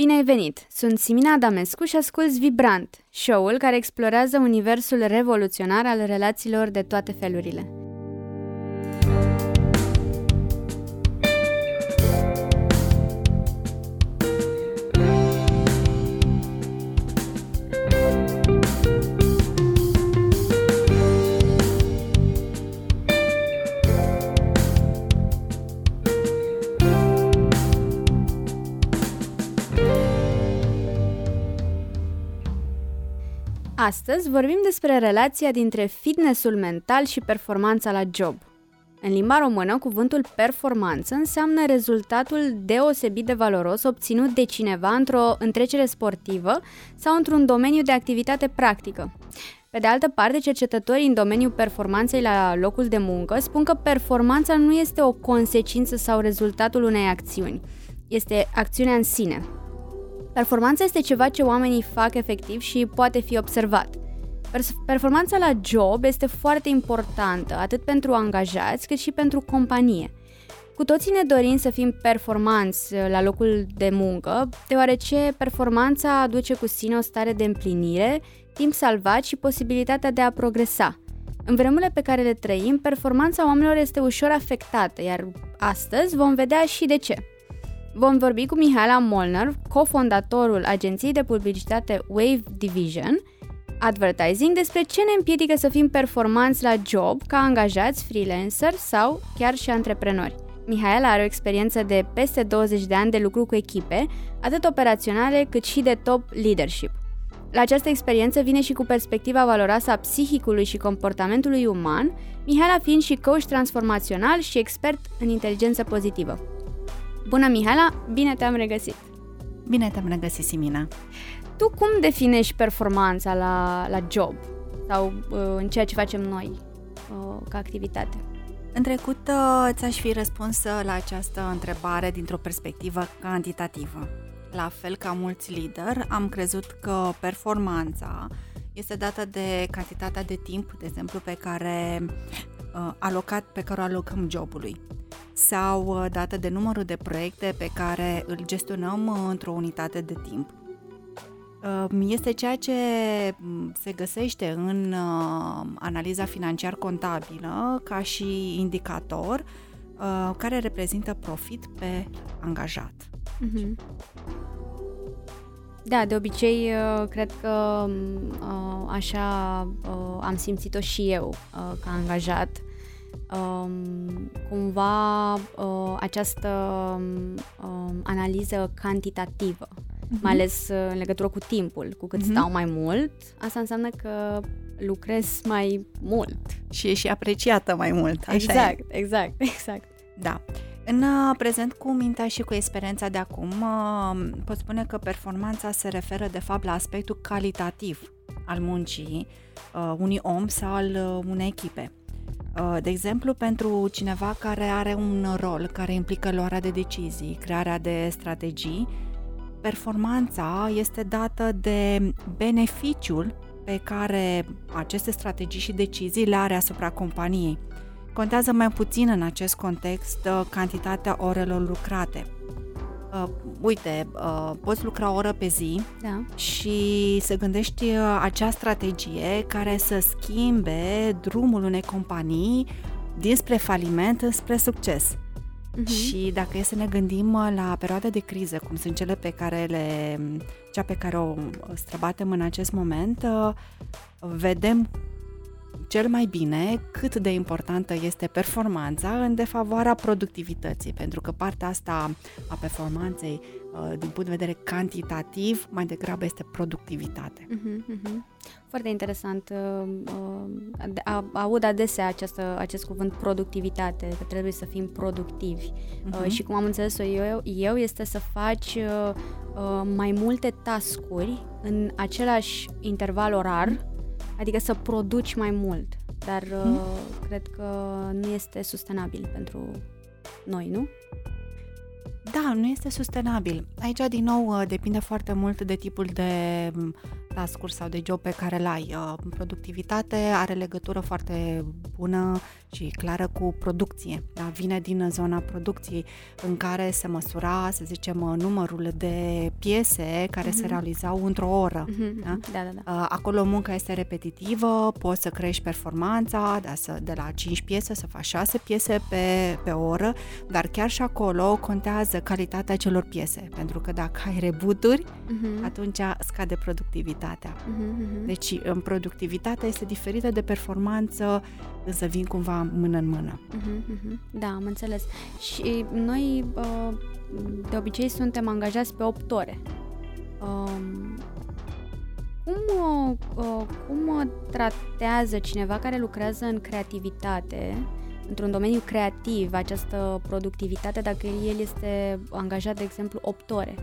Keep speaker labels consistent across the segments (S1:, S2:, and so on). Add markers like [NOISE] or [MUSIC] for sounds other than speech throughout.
S1: Bine ai venit! Sunt Simina Adamescu și asculți Vibrant, show-ul care explorează universul revoluționar al relațiilor de toate felurile. Astăzi vorbim despre relația dintre fitnessul mental și performanța la job. În limba română, cuvântul performanță înseamnă rezultatul deosebit de valoros obținut de cineva într-o întrecere sportivă sau într-un domeniu de activitate practică. Pe de altă parte, cercetătorii în domeniul performanței la locul de muncă spun că performanța nu este o consecință sau rezultatul unei acțiuni, este acțiunea în sine, Performanța este ceva ce oamenii fac efectiv și poate fi observat. Performanța la job este foarte importantă, atât pentru angajați cât și pentru companie. Cu toții ne dorim să fim performanți la locul de muncă, deoarece performanța aduce cu sine o stare de împlinire, timp salvat și posibilitatea de a progresa. În vremurile pe care le trăim, performanța oamenilor este ușor afectată, iar astăzi vom vedea și de ce. Vom vorbi cu Mihaela Molnar, cofondatorul agenției de publicitate Wave Division, Advertising, despre ce ne împiedică să fim performanți la job ca angajați, freelancer sau chiar și antreprenori. Mihaela are o experiență de peste 20 de ani de lucru cu echipe, atât operaționale cât și de top leadership. La această experiență vine și cu perspectiva valoroasă a psihicului și comportamentului uman, Mihaela fiind și coach transformațional și expert în inteligență pozitivă. Bună, Mihaela! Bine te-am regăsit!
S2: Bine te-am regăsit, Simina!
S1: Tu cum definești performanța la, la job sau uh, în ceea ce facem noi uh, ca activitate?
S2: În trecut uh, ți-aș fi răspuns uh, la această întrebare dintr-o perspectivă cantitativă. La fel ca mulți lideri, am crezut că performanța este dată de cantitatea de timp, de exemplu, pe care uh, alocat, pe care o alocăm jobului sau uh, dată de numărul de proiecte pe care îl gestionăm uh, într-o unitate de timp. Uh, este ceea ce mm, se găsește în analiza financiar-contabilă ca și indicator care reprezintă profit pe angajat. Mm-hmm.
S1: Da, de obicei cred că așa am simțit-o și eu ca angajat um, cumva uh, această um, analiză cantitativă, uh-huh. mai ales uh, în legătură cu timpul. Cu cât uh-huh. stau mai mult, asta înseamnă că lucrez mai mult.
S2: Și e și apreciată mai mult. Așa
S1: exact,
S2: e.
S1: exact, [LAUGHS] exact.
S2: Da. În uh, prezent, cu mintea și cu experiența de acum, uh, pot spune că performanța se referă de fapt la aspectul calitativ al muncii unui om sau al unei echipe. Uh, de exemplu, pentru cineva care are un rol care implică luarea de decizii, crearea de strategii, performanța este dată de beneficiul pe care aceste strategii și decizii le are asupra companiei. Contează mai puțin în acest context uh, cantitatea orelor lucrate uh, uite, uh, poți lucra o oră pe zi da. și să gândești uh, acea strategie care să schimbe drumul unei companii dinspre faliment spre succes. Uh-huh. Și dacă e să ne gândim uh, la perioade de criză, cum sunt cele pe care le, cea pe care o străbatem în acest moment, uh, vedem cel mai bine cât de importantă este performanța în defavoarea productivității, pentru că partea asta a performanței uh, din punct de vedere cantitativ mai degrabă este productivitate. Uh-huh, uh-huh.
S1: Foarte interesant. Uh, uh, aud adesea această, acest cuvânt productivitate, că trebuie să fim productivi. Uh-huh. Și cum am înțeles-o eu, eu este să faci mai multe tascuri în același interval orar, uh-huh Adică să produci mai mult, dar hmm? uh, cred că nu este sustenabil pentru noi, nu?
S2: Da, nu este sustenabil. Aici, din nou, uh, depinde foarte mult de tipul de um, task sau de job pe care îl ai. Uh, productivitate are legătură foarte bună și clară cu producție. Da? Vine din zona producției în care se măsura, să zicem, numărul de piese care uh-huh. se mhm. realizau într-o oră. Uh-huh.
S1: Da? Da, da, da.
S2: Acolo munca este repetitivă, poți să crești performanța, da, să, de la 5 piese să faci 6 piese pe, pe oră, dar chiar și acolo contează calitatea celor piese, pentru că dacă ai rebuturi, uh-huh. atunci scade productivitatea. Uh-huh. Deci, în productivitatea este diferită de performanță, însă vin cumva mână în mână.
S1: Uh-huh, uh-huh. Da, am înțeles. Și noi, de obicei, suntem angajați pe 8 ore. Um, cum, cum tratează cineva care lucrează în creativitate, într-un domeniu creativ, această productivitate, dacă el este angajat, de exemplu, 8 ore?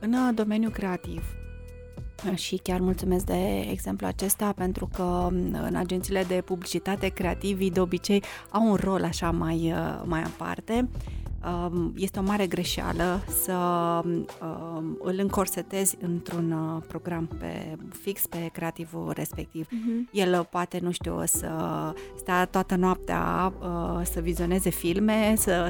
S2: În domeniul creativ, și chiar mulțumesc de exemplu acesta pentru că în agențiile de publicitate creativii de obicei au un rol așa mai, mai aparte. Um, este o mare greșeală să um, îl încorsetezi într-un uh, program pe fix pe creativul respectiv. Uh-huh. El poate, nu știu, să stea toată noaptea uh, să vizioneze filme, să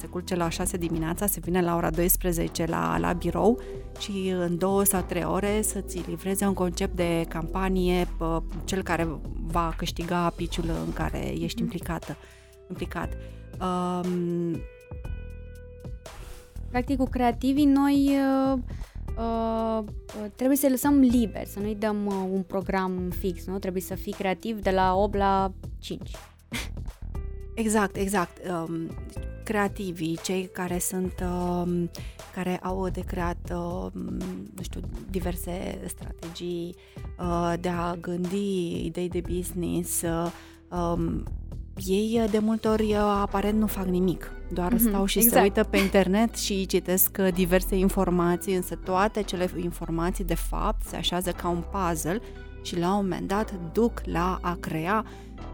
S2: se culce la 6 dimineața, să vină la ora 12 la, la birou și în două sau trei ore să-ți livreze un concept de campanie, cel care va câștiga piciul în care ești uh-huh. implicată, implicat. Um,
S1: Practic, cu creativii, noi uh, uh, trebuie să lăsăm liber, să nu-i dăm uh, un program fix, nu? Trebuie să fii creativ de la 8 la 5. [LAUGHS]
S2: Exact, exact. Um, creativii, cei care sunt, um, care au de creat, um, nu știu, diverse strategii uh, de a gândi idei de business, uh, um, ei de multe ori aparent nu fac nimic, doar mm-hmm, stau și exact. se uită pe internet și citesc diverse informații, însă toate cele informații de fapt se așează ca un puzzle și la un moment dat duc la a crea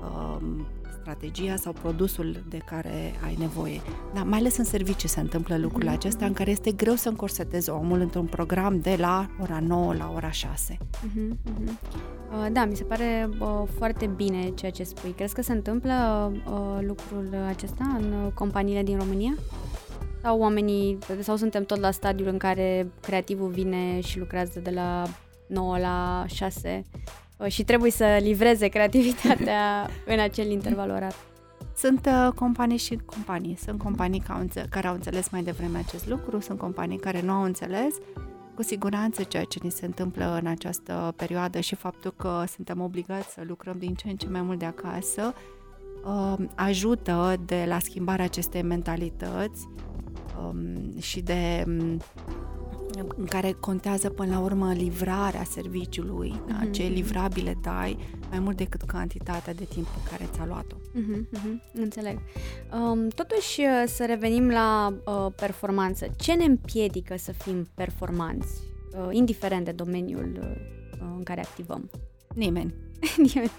S2: um, strategia sau produsul de care ai nevoie. Dar mai ales în serviciu se întâmplă lucrurile mhm. acestea în care este greu să încorsetezi omul într-un program de la ora 9 la ora 6. Uh-huh,
S1: uh-huh. Da, mi se pare uh, foarte bine ceea ce spui. Crezi că se întâmplă uh, lucrul acesta în companiile din România? Sau oamenii, sau suntem tot la stadiul în care creativul vine și lucrează de la 9 la 6 Uh, și trebuie să livreze creativitatea [LAUGHS] în acel interval orar.
S2: Sunt uh, companii și companii. Sunt companii care au înțeles mai devreme acest lucru, sunt companii care nu au înțeles. Cu siguranță ceea ce ni se întâmplă în această perioadă și faptul că suntem obligați să lucrăm din ce în ce mai mult de acasă uh, ajută de la schimbarea acestei mentalități um, și de um, în care contează până la urmă livrarea serviciului, mm-hmm. da? Mhm, ce mhm. livrabile dai, mai mult decât cantitatea de timp pe care ți-a luat-o.
S1: Mm-hmm, mm-hmm, înțeleg. Um, totuși, uh, să revenim la uh, performanță. Ce ne împiedică să fim performanți, uh, indiferent de domeniul uh, în care activăm?
S2: Nimeni. [LAUGHS] Nimeni.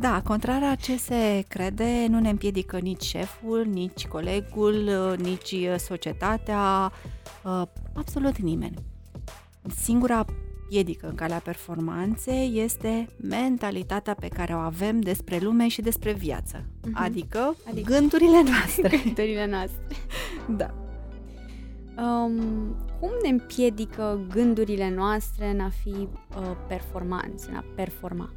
S2: Da, contrar a ce se crede, nu ne împiedică nici șeful, nici colegul, uh, nici uh, societatea, uh, absolut nimeni. Singura piedică în calea performanței este mentalitatea pe care o avem despre lume și despre viață, uh-huh. adică, adică gândurile noastre. [LAUGHS]
S1: gândurile noastre. [LAUGHS]
S2: da.
S1: Um, cum ne împiedică gândurile noastre în a fi uh, performanți, în a performa?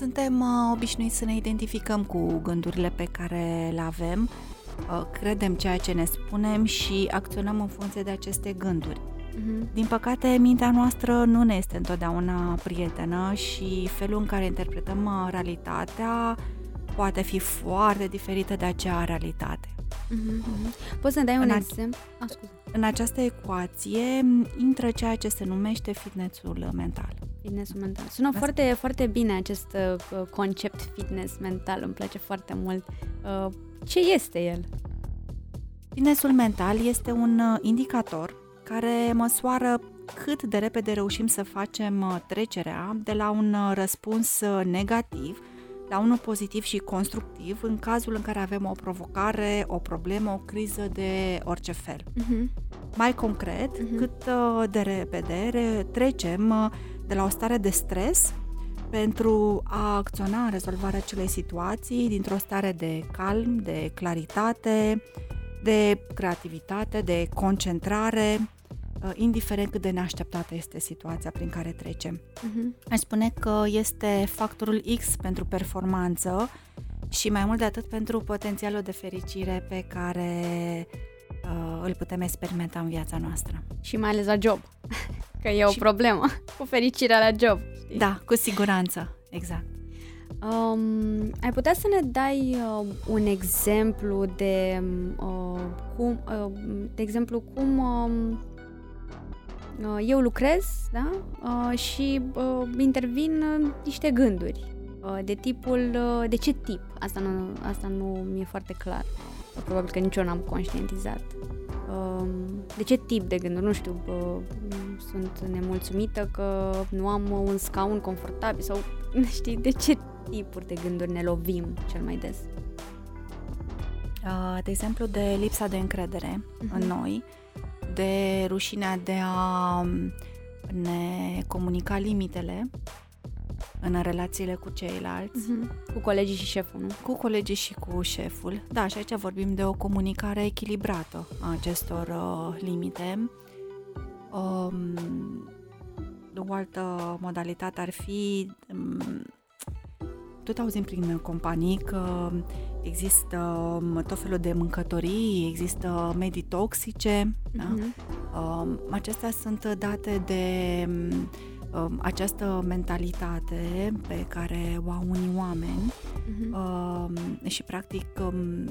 S2: Suntem uh, obișnuiți să ne identificăm cu gândurile pe care le avem, uh, credem ceea ce ne spunem și acționăm în funcție de aceste gânduri. Uh-huh. Din păcate, mintea noastră nu ne este întotdeauna prietenă și felul în care interpretăm uh, realitatea poate fi foarte diferită de acea realitate.
S1: Uh-huh. Poți să dai un în exemplu?
S2: A, în această ecuație intră ceea ce se numește fitnessul mental.
S1: Fitnessul mental. Sună Asta. foarte, foarte bine acest uh, concept fitness mental, îmi place foarte mult. Uh, ce este el?
S2: Fitnessul mental este un uh, indicator care măsoară cât de repede reușim să facem uh, trecerea de la un uh, răspuns negativ la unul pozitiv și constructiv în cazul în care avem o provocare, o problemă, o criză de orice fel. Uh-huh. Mai concret, uh-huh. cât de repede trecem de la o stare de stres pentru a acționa în rezolvarea acelei situații dintr-o stare de calm, de claritate, de creativitate, de concentrare, uh, indiferent cât de neașteptată este situația prin care trecem. Uh-huh. Aș spune că este factorul X pentru performanță și mai mult de atât pentru potențialul de fericire pe care uh, îl putem experimenta în viața noastră.
S1: Și mai ales la job, [LAUGHS] că e o și... problemă [LAUGHS] cu fericirea la job.
S2: Știi? Da, cu siguranță, exact.
S1: Um, ai putea să ne dai uh, un exemplu de uh, cum, uh, de exemplu, cum uh, eu lucrez, da? Uh, și uh, intervin uh, niște gânduri uh, de tipul, uh, de ce tip? Asta nu, asta nu mi-e foarte clar. Probabil că nici eu n-am conștientizat. Uh, de ce tip de gânduri? Nu știu, uh, sunt nemulțumită că nu am un scaun confortabil sau, [LAUGHS] știi, de ce tipuri de gânduri ne lovim cel mai des?
S2: Uh, de exemplu, de lipsa de încredere uh-huh. în noi, de rușinea de a um, ne comunica limitele în relațiile cu ceilalți.
S1: Uh-huh. Cu colegii și șeful, nu?
S2: Cu colegii și cu șeful. Da, și aici vorbim de o comunicare echilibrată a acestor uh, limite. Um, o altă modalitate ar fi um, tot auzim prin companii că există um, tot felul de mâncătorii, există medii toxice. Uh-huh. Da? Um, acestea sunt date de um, această mentalitate pe care o au unii oameni uh-huh. um, și practic um,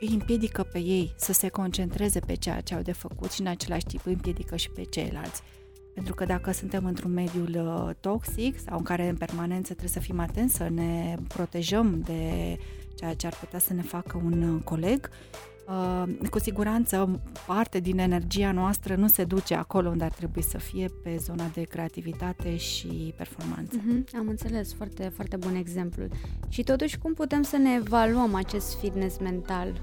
S2: îi împiedică pe ei să se concentreze pe ceea ce au de făcut și în același timp îi împiedică și pe ceilalți. Pentru că dacă suntem într-un mediu uh, toxic sau în care în permanență trebuie să fim atenți, să ne protejăm de ceea ce ar putea să ne facă un uh, coleg, uh, cu siguranță parte din energia noastră nu se duce acolo unde ar trebui să fie pe zona de creativitate și performanță.
S1: Mm-hmm, am înțeles, foarte, foarte bun exemplu. Și totuși, cum putem să ne evaluăm acest fitness mental?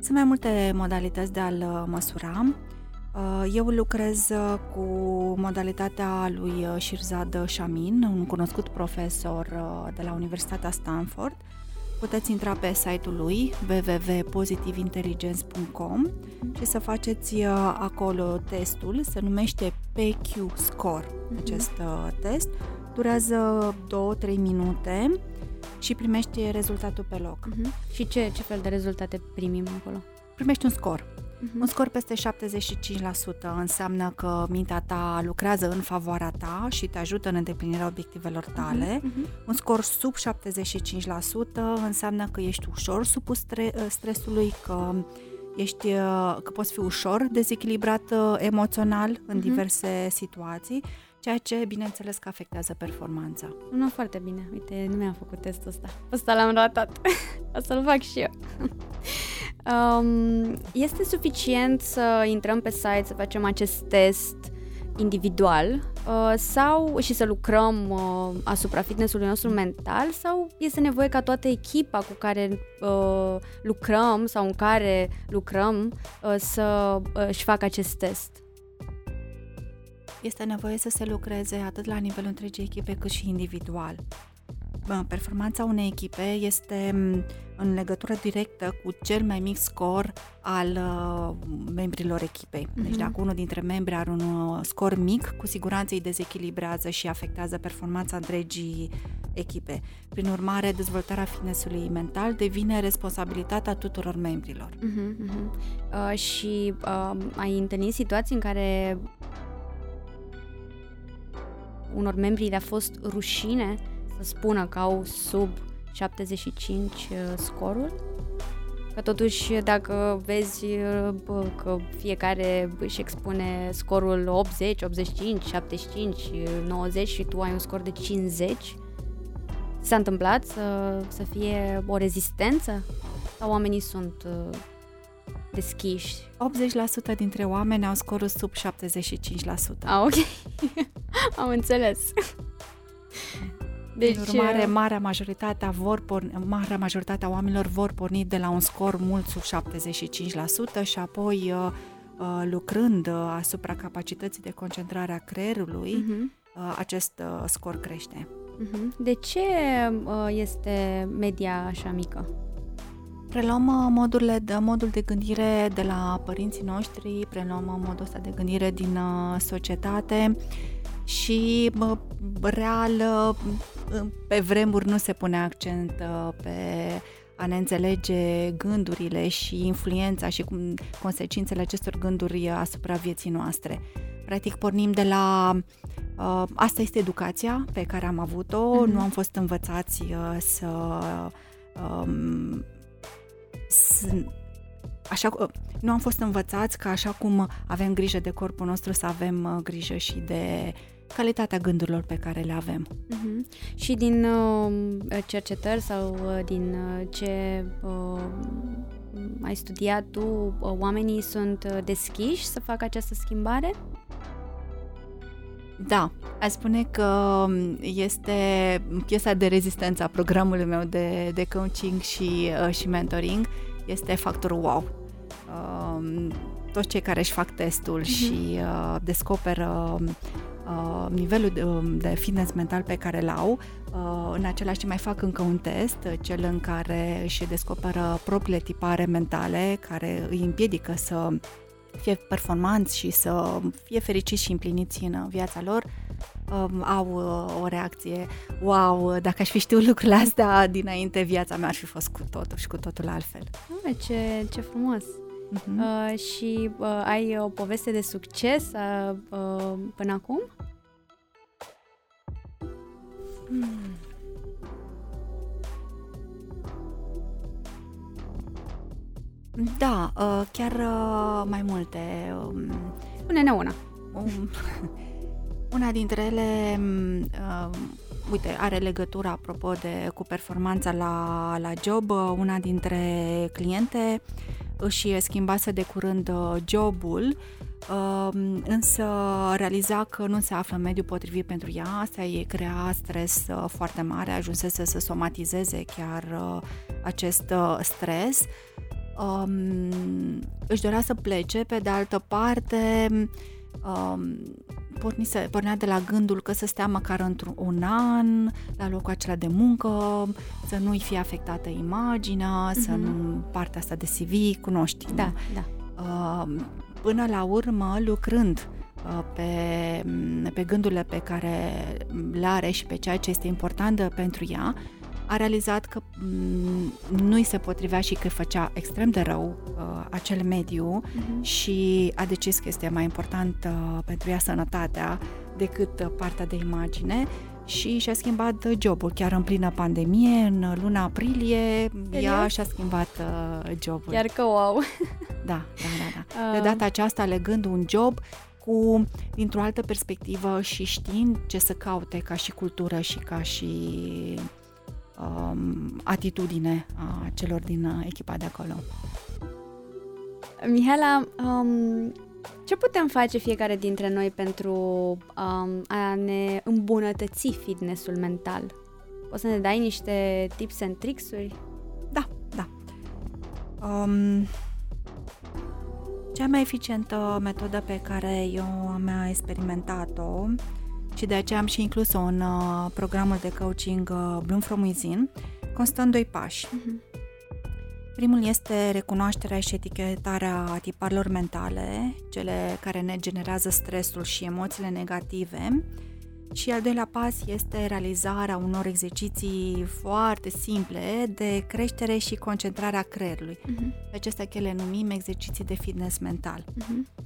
S2: Sunt mai multe modalități de a-l măsura. Uh, eu lucrez uh, cu modalitatea lui uh, Shirzad Shamin, un cunoscut profesor de la Universitatea Stanford. Puteți intra pe site-ul lui www.positiveintelligence.com și să faceți acolo testul, se numește PQ Score, mhm. acest test. Durează 2-3 minute și primești rezultatul pe loc. Uh-huh.
S1: Și ce, ce fel de rezultate primim acolo?
S2: Primești un scor. Uh-huh. Un scor peste 75% înseamnă că mintea ta lucrează în favoarea ta și te ajută în îndeplinirea obiectivelor tale. Uh-huh. Un scor sub 75% înseamnă că ești ușor supus stre- stresului, că ești, că poți fi ușor dezechilibrat uh, emoțional în uh-huh. diverse situații ceea ce, bineînțeles, că afectează performanța.
S1: Nu foarte bine. Uite, nu mi-am făcut testul ăsta. Ăsta l-am ratat. [LAUGHS] o să-l fac și eu. Um, este suficient să intrăm pe site, să facem acest test individual uh, sau și să lucrăm uh, asupra fitnessului nostru mental sau este nevoie ca toată echipa cu care uh, lucrăm sau în care lucrăm uh, să uh, își facă acest test?
S2: este nevoie să se lucreze atât la nivelul întregii echipe cât și individual. Performanța unei echipe este în legătură directă cu cel mai mic scor al uh, membrilor echipei. Deci uh-huh. dacă unul dintre membri are un uh, scor mic, cu siguranță îi dezechilibrează și afectează performanța întregii echipe. Prin urmare, dezvoltarea fitnessului mental devine responsabilitatea tuturor membrilor. Uh-huh,
S1: uh-huh. Uh, și uh, ai întâlnit situații în care unor membri le-a fost rușine să spună că au sub 75 uh, scorul? Că totuși, dacă vezi uh, bă, că fiecare își expune scorul 80, 85, 75, 90 și tu ai un scor de 50, s-a întâmplat să, să fie o rezistență? Sau oamenii sunt uh, deschiși?
S2: 80% dintre oameni au scorul sub 75%.
S1: Ah, ok. [LAUGHS] Am înțeles. [LAUGHS]
S2: Deci, În urmare, uh, marea majoritatea, vor porni, marea majoritatea oamenilor vor porni de la un scor mult sub 75% și apoi uh, uh, lucrând asupra capacității de concentrare a creierului, uh-huh. acest scor crește.
S1: Mhm. De ce este media așa mică?
S2: Preluăm modurile de, modul de gândire de la părinții noștri, preluăm modul ăsta de gândire din societate și real pe vremuri nu se pune accent pe a ne înțelege gândurile și influența și consecințele acestor gânduri asupra vieții noastre. Practic pornim de la uh, asta este educația pe care am avut-o, mm-hmm. nu am fost învățați uh, să, um, să așa, uh, nu am fost învățați că așa cum avem grijă de corpul nostru să avem uh, grijă și de calitatea gândurilor pe care le avem.
S1: Uh-huh. Și din uh, cercetări sau uh, din uh, ce uh, ai studiat tu, uh, oamenii sunt uh, deschiși să facă această schimbare?
S2: Da, aș spune că um, este piesa de rezistență a programului meu de, de coaching și, uh, și mentoring, este factorul wow. Uh, toți cei care își fac testul uh-huh. și uh, descoperă uh, nivelul de, um, de fitness mental pe care îl au, uh, în același timp mai fac încă un test, cel în care își descoperă propriile tipare mentale care îi împiedică să fie performanți și să fie fericiți și împliniți în viața lor, um, au uh, o reacție, wow, dacă aș fi știut lucrurile astea dinainte, viața mea ar fi fost cu totul și cu totul altfel.
S1: Oh, ce, ce frumos! Uh-huh. Uh, și uh, ai o poveste de succes uh, uh, până acum? Hmm.
S2: Da, uh, chiar uh, mai multe.
S1: Um, Spune-ne una.
S2: Um, [LAUGHS] una dintre ele, uh, uite, are legătură, apropo de cu performanța la, la job. Una dintre cliente își schimbase de curând jobul însă realiza că nu se află în mediul potrivit pentru ea, asta îi crea stres uh, foarte mare, ajunsese să somatizeze chiar uh, acest uh, stres. Um, își dorea să plece, pe de altă parte um, pornise, pornea de la gândul că să stea măcar într-un an la locul acela de muncă, să nu-i fie afectată imaginea, uh-huh. să mhm. nu partea asta de CV, cunoști.
S1: Da, da.
S2: Uh, până la urmă, lucrând uh, pe, mm, pe gândurile pe care le are și pe ceea ce este important pentru ea, a realizat că mm, nu îi se potrivea și că făcea extrem de rău uh, acel mediu uh-huh. și a decis că este mai important uh, pentru ea sănătatea decât uh, partea de imagine și și-a schimbat jobul. Chiar în plină pandemie, în luna aprilie, Serios? ea și-a schimbat uh, jobul.
S1: Chiar că wow! [LAUGHS]
S2: Da, da, da. da. De data aceasta, legând un job cu, dintr-o altă perspectivă și știind ce să caute ca și cultură și ca și um, atitudine a celor din uh, echipa de acolo.
S1: Mihaela, um, ce putem face fiecare dintre noi pentru um, a ne îmbunătăți fitnessul mental? Poți să ne dai niște tips and tricks-uri?
S2: Da, da. Um, cea mai eficientă metodă pe care eu am experimentat-o și de aceea am și inclus-o în uh, programul de coaching uh, Bloom From Within, constă în doi pași. Uh-huh. Primul este recunoașterea și etichetarea tiparilor mentale, cele care ne generează stresul și emoțiile negative. Și al doilea pas este realizarea unor exerciții foarte simple de creștere și concentrarea creierului. Uh-huh. Acestea le numim exerciții de fitness mental. Uh-huh.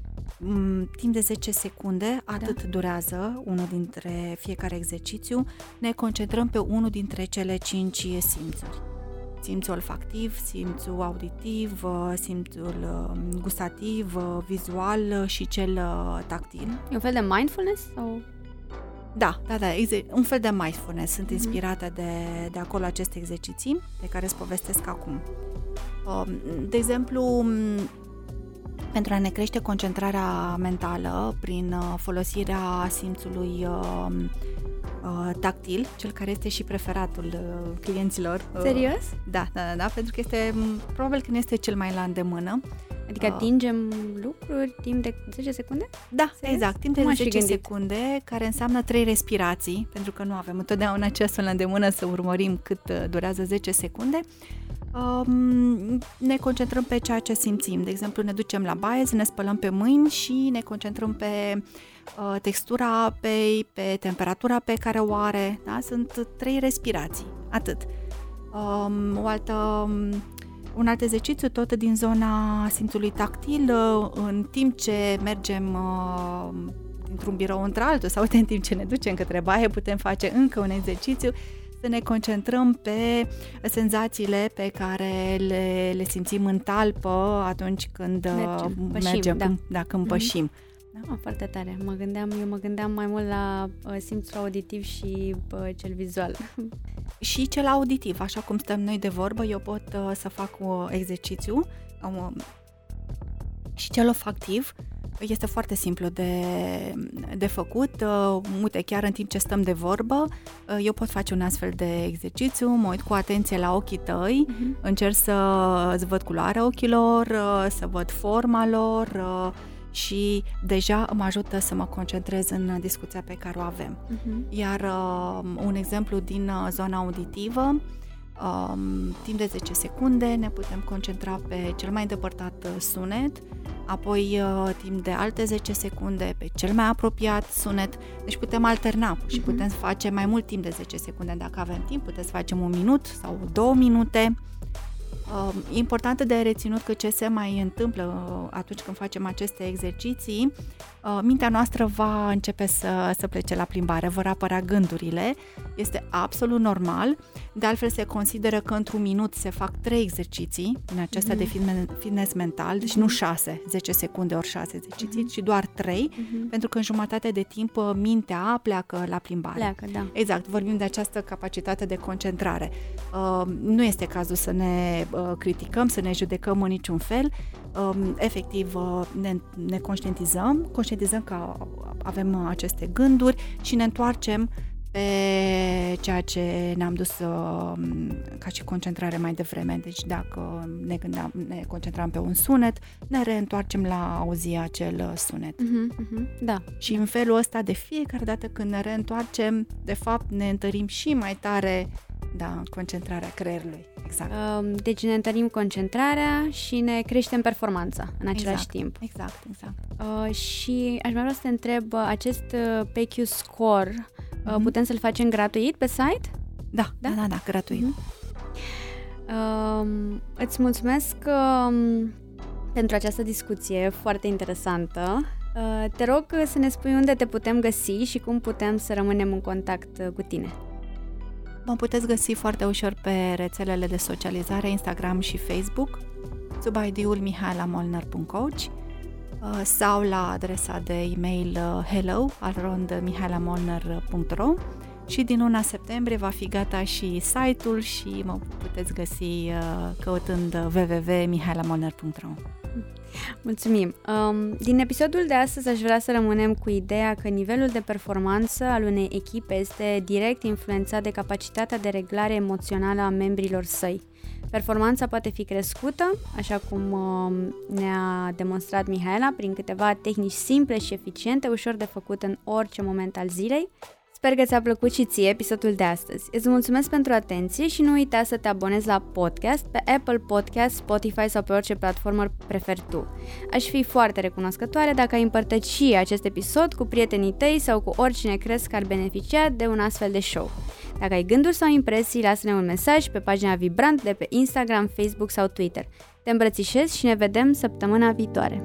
S2: Timp de 10 secunde, atât da. durează unul dintre fiecare exercițiu, ne concentrăm pe unul dintre cele 5 simțuri simțul olfactiv, simțul auditiv, uh, simțul uh, gustativ, uh, vizual și cel tactil.
S1: E un fel de mindfulness? Sau?
S2: Da, da, da, un fel de mindfulness. Sunt mm-hmm. inspirată de, de acolo aceste exerciții pe care îți povestesc acum. Um, de exemplu, pentru a ne crește concentrarea mentală prin folosirea simțului uh, tactil, cel care este și preferatul uh, clienților.
S1: Uh, Serios?
S2: Da, da, da, da, pentru că este, probabil că nu este cel mai la îndemână.
S1: Adică atingem lucruri timp de 10 secunde?
S2: Da,
S1: Serios?
S2: exact, timp de
S1: Nu m-aș fi
S2: 10
S1: gândit.
S2: secunde, care înseamnă 3 respirații, pentru că nu avem întotdeauna ceasul la îndemână să urmărim cât uh, durează 10 secunde. Um, ne concentrăm pe ceea ce simțim. De exemplu, ne ducem la baie, să ne spălăm pe mâini și ne concentrăm pe uh, textura apei, pe temperatura pe care o are. Da? Sunt trei respirații, atât. Um, o altă, um, un alt exercițiu tot din zona simțului tactil, uh, în timp ce mergem uh, dintr-un birou într-altul sau uite, [LAUGHS] în timp ce ne ducem către baie, putem face încă un exercițiu să ne concentrăm pe senzațiile pe care le, le simțim în talpă atunci când uh,
S1: Mergem, pășim,
S2: mergem
S1: da.
S2: când, da, când
S1: Mhm.
S2: pășim.
S1: Da, foarte tare. Mă gândeam, eu mă gândeam mai mult la uh, simțul auditiv și uh, cel vizual. [LAUGHS]
S2: Și cel auditiv, așa cum stăm noi de vorbă, eu pot uh, să fac un exercițiu uh, și cel olfactiv este foarte simplu de, de făcut. Uh, uite, chiar în timp ce stăm de vorbă, uh, eu pot face un astfel de exercițiu, mă uit cu atenție la ochii tăi,
S1: Mhm.
S2: încerc să îți văd culoarea ochilor, uh, să văd forma lor uh, și deja mă ajută să mă concentrez în discuția pe care o avem.
S1: Mhm.
S2: Iar uh, un exemplu din uh, zona auditivă, um, timp de 10 secunde ne putem concentra pe cel mai îndepărtat uh, sunet, apoi uh, timp de alte 10 secunde pe cel mai apropiat sunet, deci putem alterna și
S1: Mhm.
S2: putem face mai mult timp de 10 secunde. Dacă avem timp, putem să facem un minut sau două minute. Uh, E important de reținut că ce se mai întâmplă uh, atunci când facem aceste exerciții, uh, mintea noastră va începe să, să plece la plimbare, vor apărea gândurile, este absolut normal, de altfel se consideră că într-un minut se fac trei exerciții din acestea
S1: Mhm.
S2: de fitne- fitness mental, deci nu șase, 10 secunde ori șase exerciții, ci doar trei,
S1: Mhm.
S2: pentru că în jumătate de timp uh, mintea pleacă la plimbare.
S1: Pleacă, da.
S2: Exact, vorbim de această capacitate de concentrare. Uh, nu este cazul să ne uh, criticăm, să ne judecăm în niciun fel. Uh, efectiv, uh, ne, ne conștientizăm, conștientizăm că avem uh, aceste gânduri și ne întoarcem pe ceea ce ne-am dus uh, ca și concentrare mai devreme. Deci dacă ne, gândeam, ne concentram pe un sunet, ne reîntoarcem la a auzi acel uh, sunet.
S1: Mhm, mhm. Da.
S2: Și în felul ăsta, de fiecare dată când ne reîntoarcem, de fapt ne întărim și mai tare, da, concentrarea creierului. Exact.
S1: Um, Deci ne întărim concentrarea și ne creștem performanța în același
S2: Exact.
S1: timp.
S2: Exact, exact.
S1: Uh, și aș mai vrea să te întreb, uh, acest uh, PQ Score, uh,
S2: Mhm.
S1: putem să-l facem gratuit pe site?
S2: Da,
S1: Da?
S2: da, da, da gratuit.
S1: Mhm. Um, îți mulțumesc um, pentru această discuție foarte interesantă. Uh, te rog să ne spui unde te putem găsi și cum putem să rămânem în contact uh, cu tine.
S2: Mă puteți găsi foarte ușor pe rețelele de socializare Instagram și Facebook sub ID-ul mihailamolnar.coach uh, sau la adresa de e-mail uh, hello arondmihailamolnar.ro și din luna septembrie va fi gata și site-ul și mă puteți găsi uh, căutând www.mihailamolnar.ro
S1: Mulțumim! Um, din episodul de astăzi aș vrea să rămânem cu ideea că nivelul de performanță al unei echipe este direct influențat de capacitatea de reglare emoțională a membrilor săi. Performanța poate fi crescută, așa cum um, ne-a demonstrat Mihaela, prin câteva tehnici simple și eficiente, ușor de făcut în orice moment al zilei. Sper că ți-a plăcut și ție episodul de astăzi. Îți mulțumesc pentru atenție și nu uita să te abonezi la podcast pe Apple Podcast, Spotify sau pe orice platformă preferi tu. Aș fi foarte recunoscătoare dacă ai împărtăși acest episod cu prietenii tăi sau cu oricine crezi că ar beneficia de un astfel de show. Dacă ai gânduri sau impresii, lasă-ne un mesaj pe pagina Vibrant de pe Instagram, Facebook sau Twitter. Te îmbrățișez și ne vedem săptămâna viitoare.